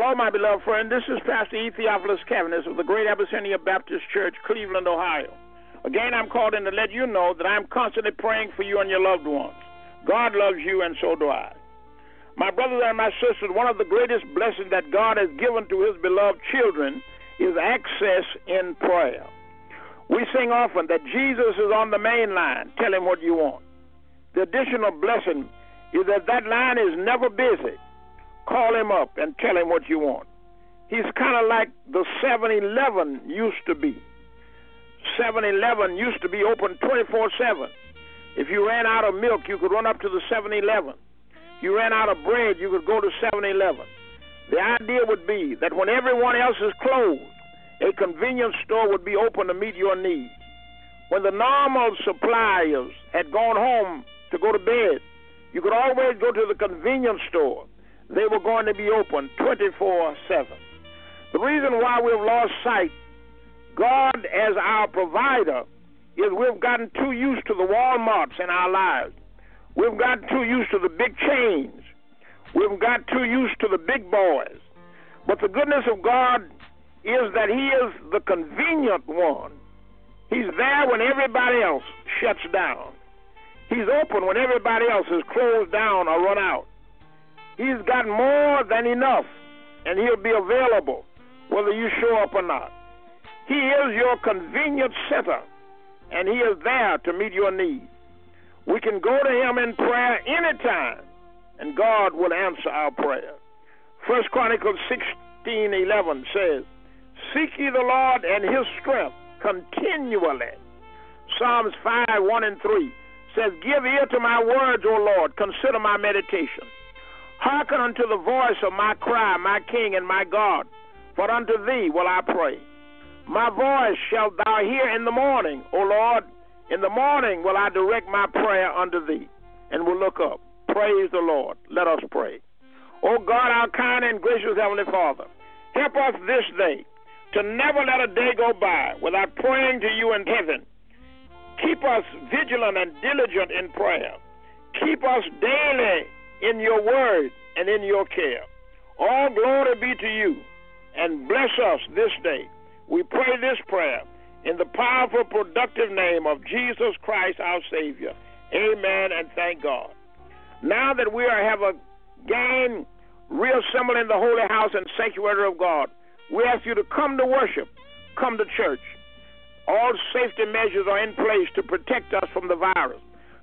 Hello, my beloved friend. This is Pastor E. Theophilus Caviness of the Greater Abyssinia Baptist Church, Cleveland, Ohio. Again, I'm called in to let you know that I'm constantly praying for you and your loved ones. God loves you, and so do I. My brothers and my sisters, one of the greatest blessings that God has given to his beloved children is access in prayer. We sing often that Jesus is on the main line. Tell him what you want. The additional blessing is that that line is never busy. Call him up and tell him what you want. He's kind of like the 7 Eleven used to be. 7 Eleven used to be open 24 7. If you ran out of milk, you could run up to the 7 Eleven. You ran out of bread, you could go to 7 Eleven. The idea would be that when everyone else is closed, a convenience store would be open to meet your needs. When the normal suppliers had gone home to go to bed, you could always go to the convenience store. They were going to be open 24 7. The reason why we've lost sight, God as our provider, is we've gotten too used to the Walmarts in our lives. We've gotten too used to the big chains. We've got too used to the big boys. But the goodness of God is that He is the convenient one. He's there when everybody else shuts down. He's open when everybody else is closed down or run out. He's got more than enough, and He'll be available whether you show up or not. He is your convenient center, and He is there to meet your needs. We can go to Him in prayer anytime, and God will answer our prayer. First Chronicles 16 11 says, Seek ye the Lord and His strength continually. Psalms 5 1 and 3 says, Give ear to my words, O Lord, consider my meditation. Hearken unto the voice of my cry, my King and my God, for unto thee will I pray. My voice shalt thou hear in the morning, O Lord. In the morning will I direct my prayer unto thee, and will look up. Praise the Lord. Let us pray. O God, our kind and gracious Heavenly Father, help us this day to never let a day go by without praying to you in heaven Keep us vigilant and diligent in prayer. Keep us daily in your word and in your care. All glory be to you, and bless us this day. We pray this prayer in the powerful, productive name of Jesus Christ, our Savior. Amen, and thank God. Now that we are, have again reassembled in the holy house and sanctuary of God, we ask you to come to worship, come to church. All safety measures are in place to protect us from the virus.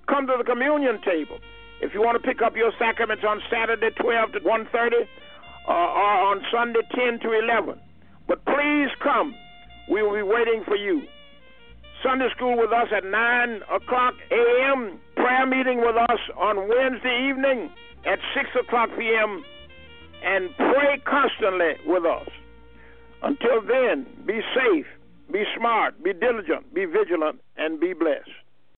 Come to the communion table. If you want to pick up your sacraments on Saturday 12 to 1:30 uh, or on Sunday 10 to 11. But please come. We will be waiting for you. Sunday school with us at 9 o'clock a.m. Prayer meeting with us on Wednesday evening at 6 o'clock p.m. And pray constantly with us. Until then, be safe be smart, be diligent, be vigilant, and be blessed.